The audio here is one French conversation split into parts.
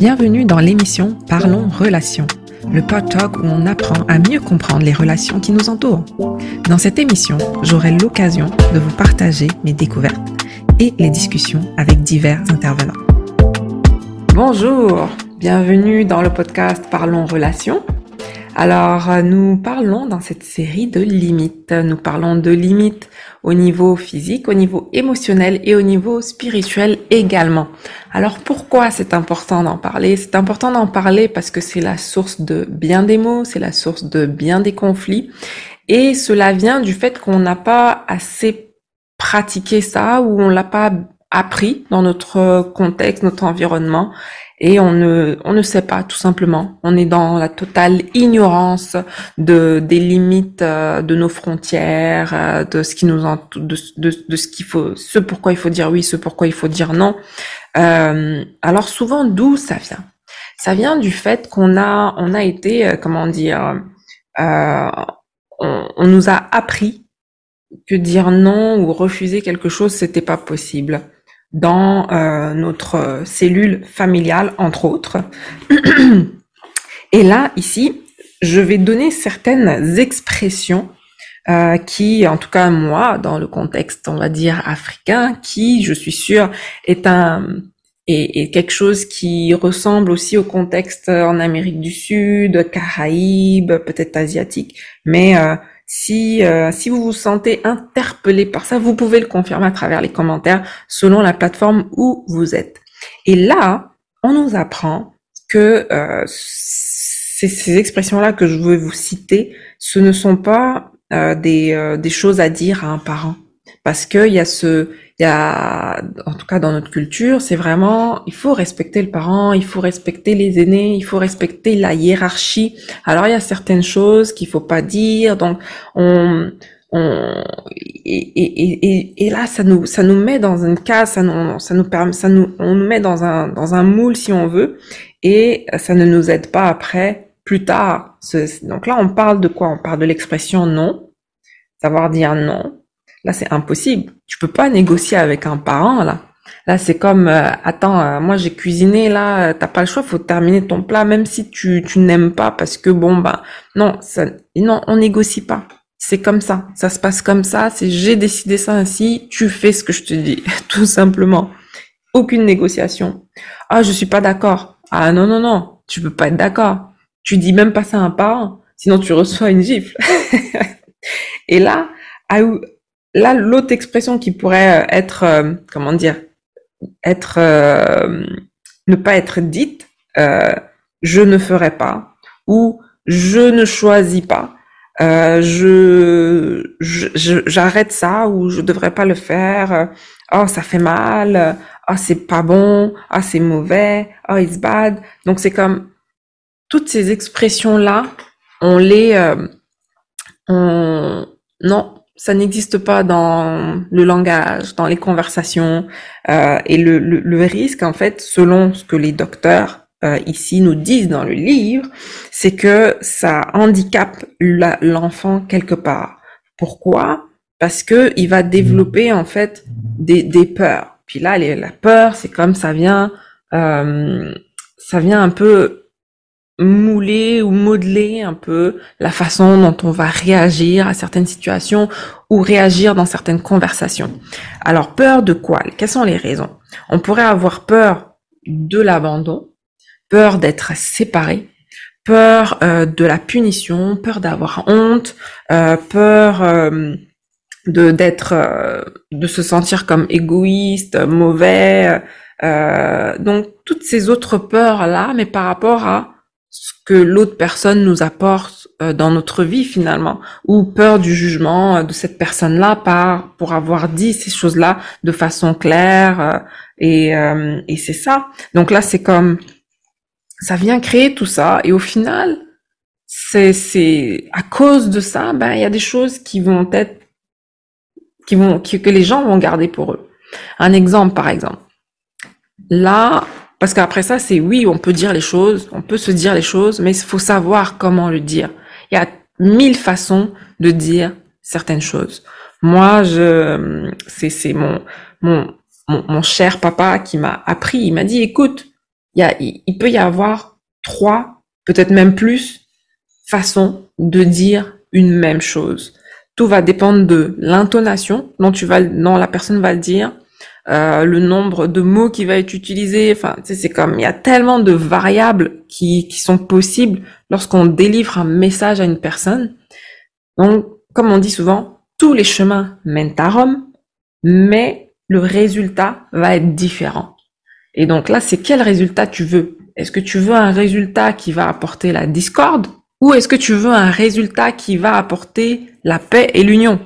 Bienvenue dans l'émission Parlons Relations, le pod talk où on apprend à mieux comprendre les relations qui nous entourent. Dans cette émission, j'aurai l'occasion de vous partager mes découvertes et les discussions avec divers intervenants. Bonjour, bienvenue dans le podcast Parlons Relations. Alors, euh, nous parlons dans cette série de limites. Nous parlons de limites au niveau physique, au niveau émotionnel et au niveau spirituel également. Alors, pourquoi c'est important d'en parler? C'est important d'en parler parce que c'est la source de bien des mots, c'est la source de bien des conflits. Et cela vient du fait qu'on n'a pas assez pratiqué ça ou on l'a pas appris dans notre contexte, notre environnement et on ne, on ne sait pas tout simplement. On est dans la totale ignorance de des limites euh, de nos frontières, euh, de ce qui nous entoure, de, de, de, ce qu'il faut, ce pourquoi il faut dire oui, ce pourquoi il faut dire non. Euh, alors souvent d'où ça vient? Ça vient du fait qu'on a on a été euh, comment dire on, on nous a appris que dire non ou refuser quelque chose c'était pas possible dans euh, notre cellule familiale, entre autres. Et là, ici, je vais donner certaines expressions euh, qui, en tout cas moi, dans le contexte, on va dire africain, qui, je suis sûre, est un est, quelque chose qui ressemble aussi au contexte en Amérique du Sud, Caraïbes, peut-être asiatique, mais euh, si, euh, si vous vous sentez interpellé par ça, vous pouvez le confirmer à travers les commentaires selon la plateforme où vous êtes. Et là, on nous apprend que euh, ces, expressions-là que je veux vous citer, ce ne sont pas euh, des, des choses à dire à un parent. Parce qu'il y a ce, il y a, en tout cas dans notre culture, c'est vraiment, il faut respecter le parent, il faut respecter les aînés, il faut respecter la hiérarchie. Alors il y a certaines choses qu'il faut pas dire, donc on, on et, et, et, et, là ça nous ça nous met dans une case, ça nous ça nous permet, ça nous on nous met dans un dans un moule si on veut, et ça ne nous aide pas après plus tard. Donc là on parle de quoi? On parle de l'expression non, savoir dire non Là, c'est impossible. Tu peux pas négocier avec un parent, là. Là, c'est comme, euh, attends, euh, moi j'ai cuisiné, là, t'as pas le choix, faut terminer ton plat, même si tu, tu n'aimes pas, parce que bon, bah, non, ça, non, on négocie pas. C'est comme ça, ça se passe comme ça, c'est j'ai décidé ça ainsi, tu fais ce que je te dis, tout simplement. Aucune négociation. Ah, je suis pas d'accord. Ah non, non, non, tu peux pas être d'accord. Tu dis même pas ça à un parent, sinon tu reçois une gifle. Et là, là, l'autre expression qui pourrait euh, être, euh, comment dire, être, euh, ne pas être dite, je ne ferai pas, ou je ne choisis pas, j'arrête ça, ou je devrais pas le faire, oh, ça fait mal, oh, c'est pas bon, oh, c'est mauvais, oh, it's bad. Donc, c'est comme, toutes ces expressions-là, on les, on, non, ça n'existe pas dans le langage, dans les conversations. Euh, et le, le, le, risque, en fait, selon ce que les docteurs euh, ici nous disent dans le livre, c'est que ça handicape l'enfant quelque part. Pourquoi? Parce que il va développer en fait des, des peurs. Puis là, la peur, c'est comme ça vient, euh, ça vient un peu mouler ou modeler un peu la façon dont on va réagir à certaines situations ou réagir dans certaines conversations. Alors, peur de quoi? Quelles sont les raisons? On pourrait avoir peur de l'abandon, peur d'être séparé, peur euh, de la punition, peur d'avoir honte, euh, peur euh, de d'être, de se sentir comme égoïste, mauvais. donc toutes ces autres peurs là, mais par rapport à ce que l'autre personne nous apporte euh, dans notre vie finalement, ou peur du jugement euh, de cette personne-là par pour avoir dit ces choses-là de façon claire euh, et, et c'est ça. Donc là c'est comme ça vient créer tout ça et au final c'est c'est à cause de ça ben il y a des choses qui vont être qui vont que les gens vont garder pour eux. Un exemple par exemple. Là, parce qu'après ça, c'est oui, on peut dire les choses, on peut se dire les choses, mais il faut savoir comment le dire. Il y a mille façons de dire certaines choses. Moi, je, c'est, c'est mon, mon, mon, cher papa qui m'a appris. Il m'a dit, écoute, il, y a, il peut y avoir trois, peut-être même plus, façons de dire une même chose. Tout va dépendre de l'intonation dont tu vas, dont la personne va le dire, euh, le nombre de mots qui va être utilisé. Enfin, c'est comme il y a tellement de variables qui, qui sont possibles lorsqu'on délivre un message à une personne. Donc, comme on dit souvent, tous les chemins mènent à Rome, mais le résultat va être différent. Et donc là, c'est quel résultat tu veux? Est-ce que tu veux un résultat qui va apporter la discorde ou est-ce que tu veux un résultat qui va apporter la paix et l'union?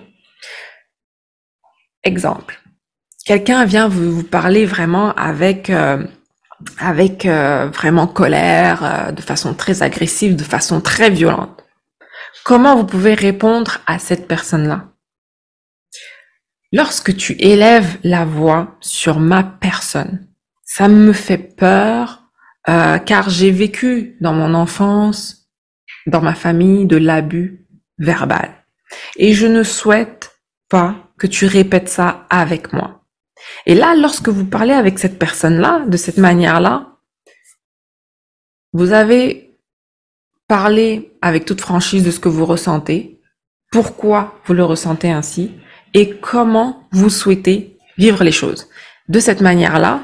Exemple. Quelqu'un vient vous, parler vraiment avec euh, avec euh, vraiment colère, euh, de façon très agressive, de façon très violente. Comment vous pouvez répondre à cette personne-là? Lorsque tu élèves la voix sur ma personne, ça me fait peur car j'ai vécu dans mon enfance dans ma famille de l'abus verbal. Et je ne souhaite pas que tu répètes ça avec moi. Et là, lorsque vous parlez avec cette personne-là, de cette manière-là, vous avez parlé avec toute franchise de ce que vous ressentez, pourquoi vous le ressentez ainsi, et comment vous souhaitez vivre les choses. De cette manière-là,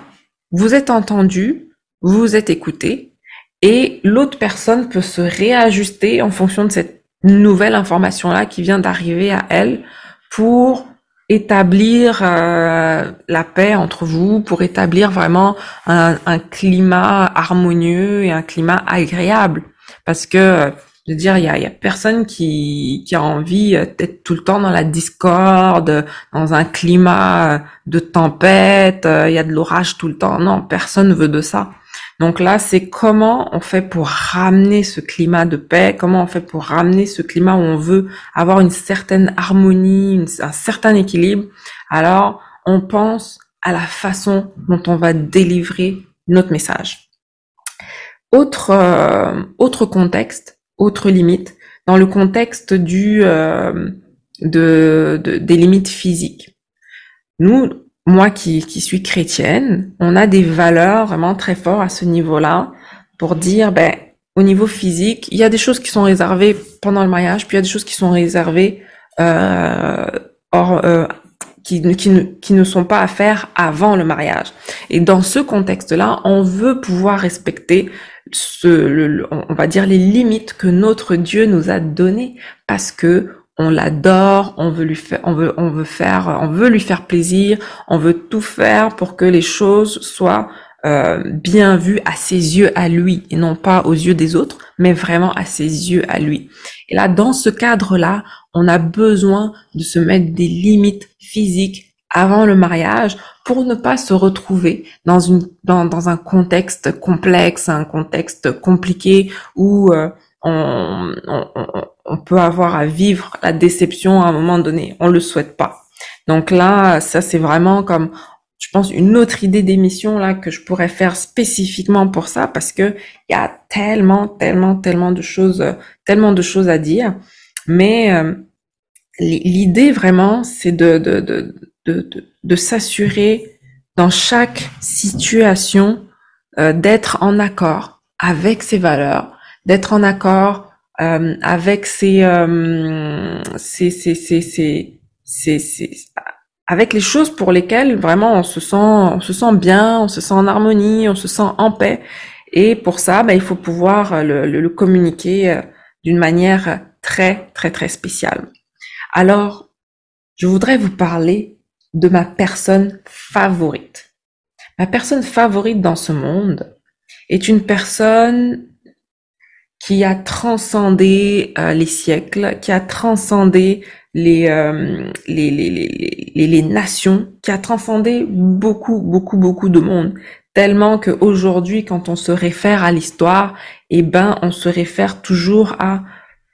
vous êtes entendu, vous êtes écouté, et l'autre personne peut se réajuster en fonction de cette nouvelle information-là qui vient d'arriver à elle pour établir euh, la paix entre vous, pour établir vraiment un, un, climat harmonieux et un climat agréable. Parce que, je veux dire, il y a, y a, personne qui, qui a envie d'être tout le temps dans la discorde, dans un climat de tempête, il y a de l'orage tout le temps. Non, personne veut de ça. Donc là, c'est comment on fait pour ramener ce climat de paix, comment on fait pour ramener ce climat où on veut avoir une certaine harmonie, un certain équilibre. Alors, on pense à la façon dont on va délivrer notre message. Autre euh, contexte, autre limite, dans le contexte euh, de, de, des limites physiques. Nous, moi qui, qui suis chrétienne, on a des valeurs vraiment très fortes à ce niveau-là pour dire, ben, au niveau physique, il y a des choses qui sont réservées pendant le mariage, puis il y a des choses qui sont réservées euh, or, euh, qui, qui, ne, qui ne sont pas à faire avant le mariage. Et dans ce contexte-là, on veut pouvoir respecter ce, le, on va dire les limites que notre Dieu nous a données parce que on l'adore, on veut lui faire, on veut, on veut faire, on veut lui faire plaisir, on veut tout faire pour que les choses soient euh, bien vues à ses yeux à lui et non pas aux yeux des autres, mais vraiment à ses yeux à lui. Et là, dans ce cadre-là, on a besoin de se mettre des limites physiques avant le mariage pour ne pas se retrouver dans une dans, dans un contexte complexe, un contexte compliqué où euh, on, on, peut avoir à vivre la déception à un moment donné. On le souhaite pas. Donc là, ça c'est vraiment comme, je pense, une autre idée d'émission là que je pourrais faire spécifiquement pour ça parce que il y a tellement, tellement, tellement de choses, tellement de choses à dire. Mais euh, l'idée vraiment, c'est de, de, de, de, de s'assurer dans chaque situation euh, d'être en accord avec ses valeurs, d'être en accord euh, avec ces, euh, avec les choses pour lesquelles vraiment on se sent, on se sent bien, on se sent en harmonie, on se sent en paix. Et pour ça, bah, il faut pouvoir le, le, le communiquer euh, d'une manière très, très, très spéciale. Alors, je voudrais vous parler de ma personne favorite. Ma personne favorite dans ce monde est une personne qui a transcendé euh, les siècles, qui a transcendé les, euh, les, les, les, les, nations, qui a transcendé beaucoup, beaucoup, beaucoup de monde. Tellement qu'aujourd'hui, quand on se réfère à l'histoire, eh ben, on se réfère toujours à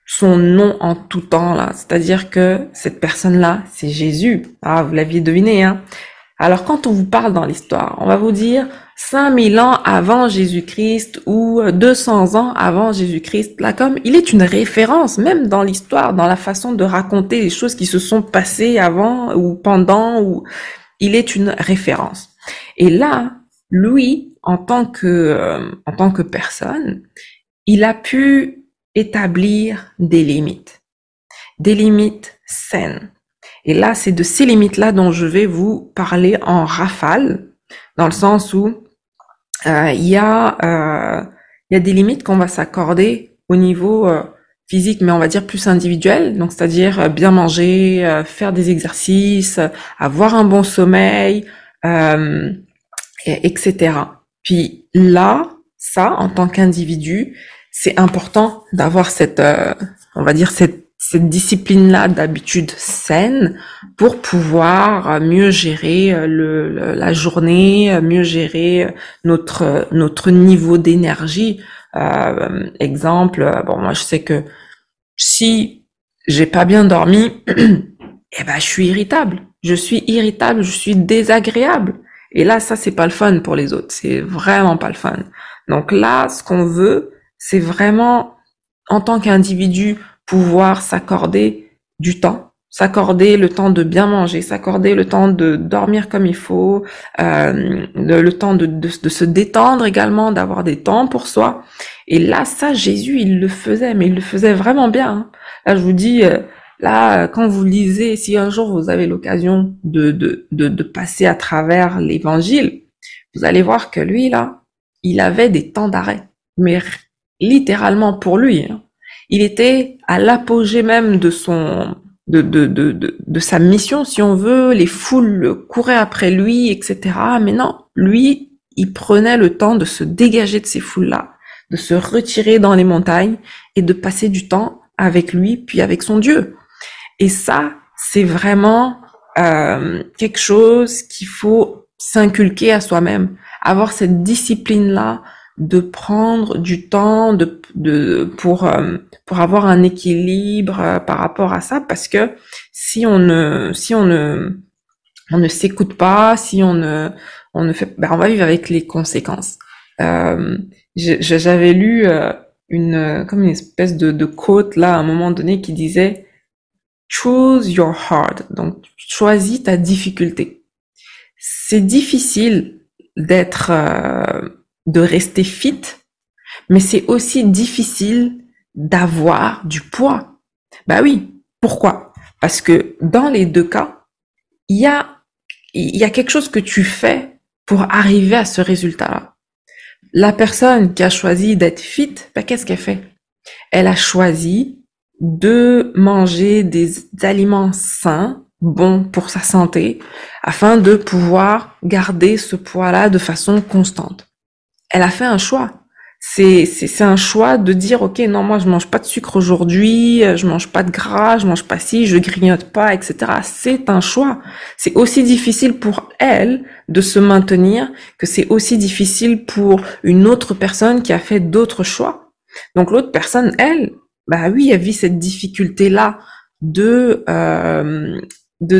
son nom en tout temps, là. C'est-à-dire que cette personne-là, c'est Jésus. Ah, vous l'aviez deviné, hein. Alors, quand on vous parle dans l'histoire, on va vous dire, 5000 ans avant Jésus-Christ ou 200 ans avant Jésus-Christ. Là, comme il est une référence, même dans l'histoire, dans la façon de raconter les choses qui se sont passées avant ou pendant, ou il est une référence. Et là, lui, en tant que, euh, en tant que personne, il a pu établir des limites, des limites saines. Et là, c'est de ces limites-là dont je vais vous parler en rafale, dans le sens où euh, il y a euh, il y a des limites qu'on va s'accorder au niveau euh, physique, mais on va dire plus individuel, donc c'est-à-dire euh, bien manger, euh, faire des exercices, avoir un bon sommeil, etc. Puis là, ça, en tant qu'individu, c'est important d'avoir cette, on va dire cette, cette discipline-là d'habitude saine pour pouvoir mieux gérer le, la journée, mieux gérer notre notre niveau d'énergie. Euh, exemple, bon moi je sais que si j'ai pas bien dormi, eh ben je suis irritable. Je suis irritable, je suis désagréable. Et là, ça c'est pas le fun pour les autres. C'est vraiment pas le fun. Donc là, ce qu'on veut, c'est vraiment en tant qu'individu pouvoir s'accorder du temps, s'accorder le temps de bien manger, s'accorder le temps de dormir comme il faut, euh, le temps de, de, de, se détendre également, d'avoir des temps pour soi. Et là, ça, Jésus, il le faisait, mais il le faisait vraiment bien. Hein. Là, je vous dis, euh, là, quand vous lisez, si un jour vous avez l'occasion de, de, de, de passer à travers l'évangile, vous allez voir que lui, là, il avait des temps d'arrêt. Mais littéralement pour lui. Hein. Il était à l'apogée même de son, de, de, de, de, sa mission, si on veut. Les foules couraient après lui, etc. Mais non, lui, il prenait le temps de se dégager de ces foules-là de se retirer dans les montagnes et de passer du temps avec lui, puis avec son Dieu. Et ça, c'est vraiment euh, quelque chose qu'il faut s'inculquer à soi-même, avoir cette discipline-là de prendre du temps de, de pour euh, pour avoir un équilibre euh, par rapport à ça parce que si on ne si on ne on ne s'écoute pas si on ne on ne fait ben on va vivre avec les conséquences. Euh, j'avais lu euh, une comme une espèce de, de quote là à un moment donné qui disait choose your heart donc choisis ta difficulté. C'est difficile d'être de rester fit mais c'est aussi difficile d'avoir du poids. Bah oui pourquoi? Parce que dans les deux cas il y a y a quelque chose que tu fais pour arriver à ce résultat là la personne qui a choisi d'être fit, ben, qu'est-ce qu'elle fait? Elle a choisi de manger des aliments sains, bons pour sa santé, afin de pouvoir garder ce poids-là de façon constante. Elle a fait un choix. C'est c'est un choix de dire ok non moi je mange pas de sucre aujourd'hui euh, je mange pas de gras je mange pas ci je grignote pas etc c'est un choix. C'est aussi difficile pour elle de se maintenir que c'est aussi difficile pour une autre personne qui a fait d'autres choix. Donc l'autre personne elle bah oui elle vit cette difficulté là de euh, de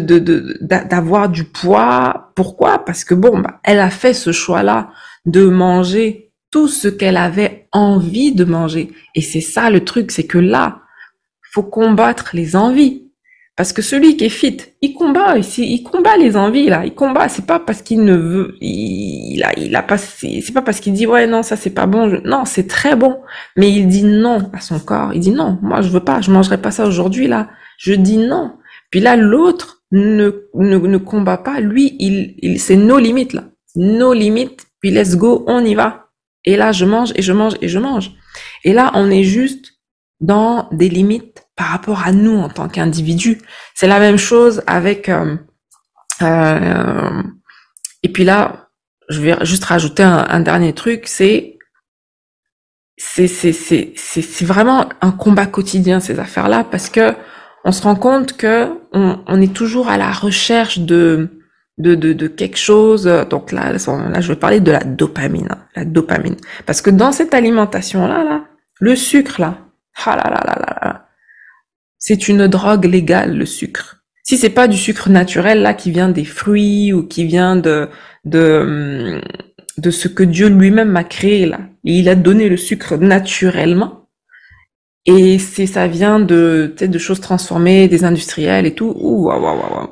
d'avoir du poids. Pourquoi? Parce que bon bah elle a fait ce choix là de manger tout ce qu'elle avait envie de manger. Et c'est ça le truc, c'est que là, faut combattre les envies. Parce que celui qui est fit, il combat, il, il combat les envies là, il combat. C'est pas parce qu'il ne veut, il, a, il a pas, c'est pas parce qu'il dit ouais non ça c'est pas bon. Non, c'est très bon, mais il dit non à son corps. Il dit non, moi je veux pas, je mangerai pas ça aujourd'hui là. Je dis non. Puis là l'autre ne, ne ne combat pas. Lui, il, il c'est nos limites là, nos limites. Puis let's go, on y va. Et là, je mange et je mange et je mange. Et là, on est juste dans des limites par rapport à nous en tant qu'individu. C'est la même chose avec... Euh, euh, et puis là, je vais juste rajouter un, dernier truc, c'est c'est c'est c'est c'est vraiment un combat quotidien ces affaires-là parce que on se rend compte que on, on est toujours à la recherche de de, de, de quelque chose. Donc là, là, je vais parler de la dopamine, hein, la dopamine. Parce que dans cette alimentation-là, là, le sucre, là, ah là là là là là, c'est une drogue légale, le sucre. Si c'est pas du sucre naturel, là, qui vient des fruits ou qui vient de, de, de ce que Dieu lui-même a créé, là. Et il a donné le sucre naturellement. Et c'est, ça vient de, de choses transformées, des industriels et tout. Ouh, waouh, waouh, waouh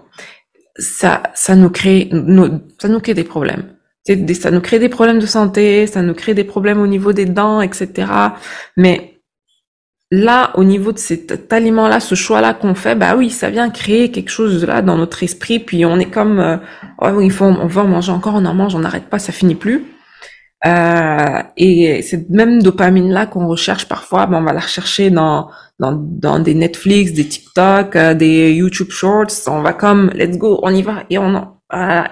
ça, ça nous crée, ça nous crée des problèmes. Ça nous crée des problèmes de santé, ça nous crée des problèmes au niveau des dents, etc. Mais là, au niveau de cet aliment-là, ce choix-là qu'on fait, bah oui, ça vient créer quelque chose là dans notre esprit, puis on est comme, euh, oh, il faut, on va en manger encore, on en mange, on n'arrête pas, ça finit plus. Euh, et cette même dopamine-là qu'on recherche parfois, ben on va la rechercher dans, dans, dans des Netflix, des TikTok, euh, des YouTube Shorts. On va comme, let's go, on y va et on en,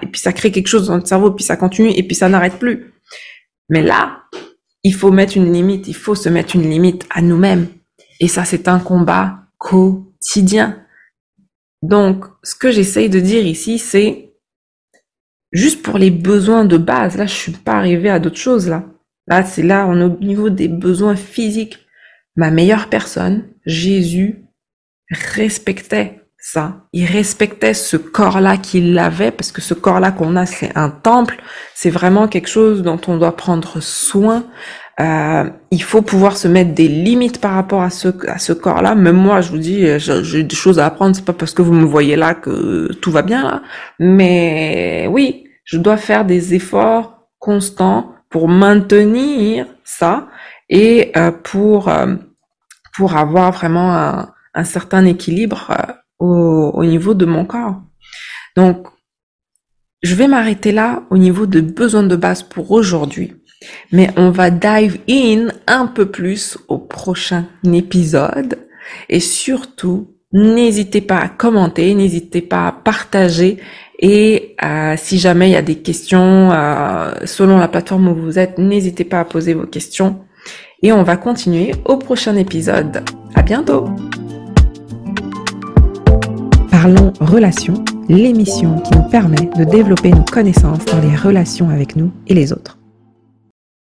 et puis ça crée quelque chose dans notre cerveau, puis ça continue et puis ça n'arrête plus. Mais là, il faut mettre une limite, il faut se mettre une limite à nous-mêmes. Et ça, c'est un combat quotidien. Donc, ce que j'essaye de dire ici, c'est juste pour les besoins de base. Là, je suis pas arrivée à d'autres choses, là. Là, c'est là, on est au niveau des besoins physiques. Ma meilleure personne, Jésus, respectait ça. Il respectait ce corps-là qu'il avait, parce que ce corps-là qu'on a, c'est un temple. C'est vraiment quelque chose dont on doit prendre soin. Euh, il faut pouvoir se mettre des limites par rapport à ce à ce corps-là. Même moi, je vous dis, j'ai des choses à apprendre. C'est pas parce que vous me voyez là que tout va bien là. Mais oui, je dois faire des efforts constants pour maintenir ça et euh, pour euh, pour avoir vraiment un, un certain équilibre au, au niveau de mon corps. Donc, je vais m'arrêter là au niveau de besoins de base pour aujourd'hui. Mais on va dive in un peu plus au prochain épisode. Et surtout, n'hésitez pas à commenter, n'hésitez pas à partager. Et euh, si jamais il y a des questions euh, selon la plateforme où vous êtes, n'hésitez pas à poser vos questions. Et on va continuer au prochain épisode. À bientôt! Parlons Relations, l'émission qui nous permet de développer nos connaissances dans les relations avec nous et les autres.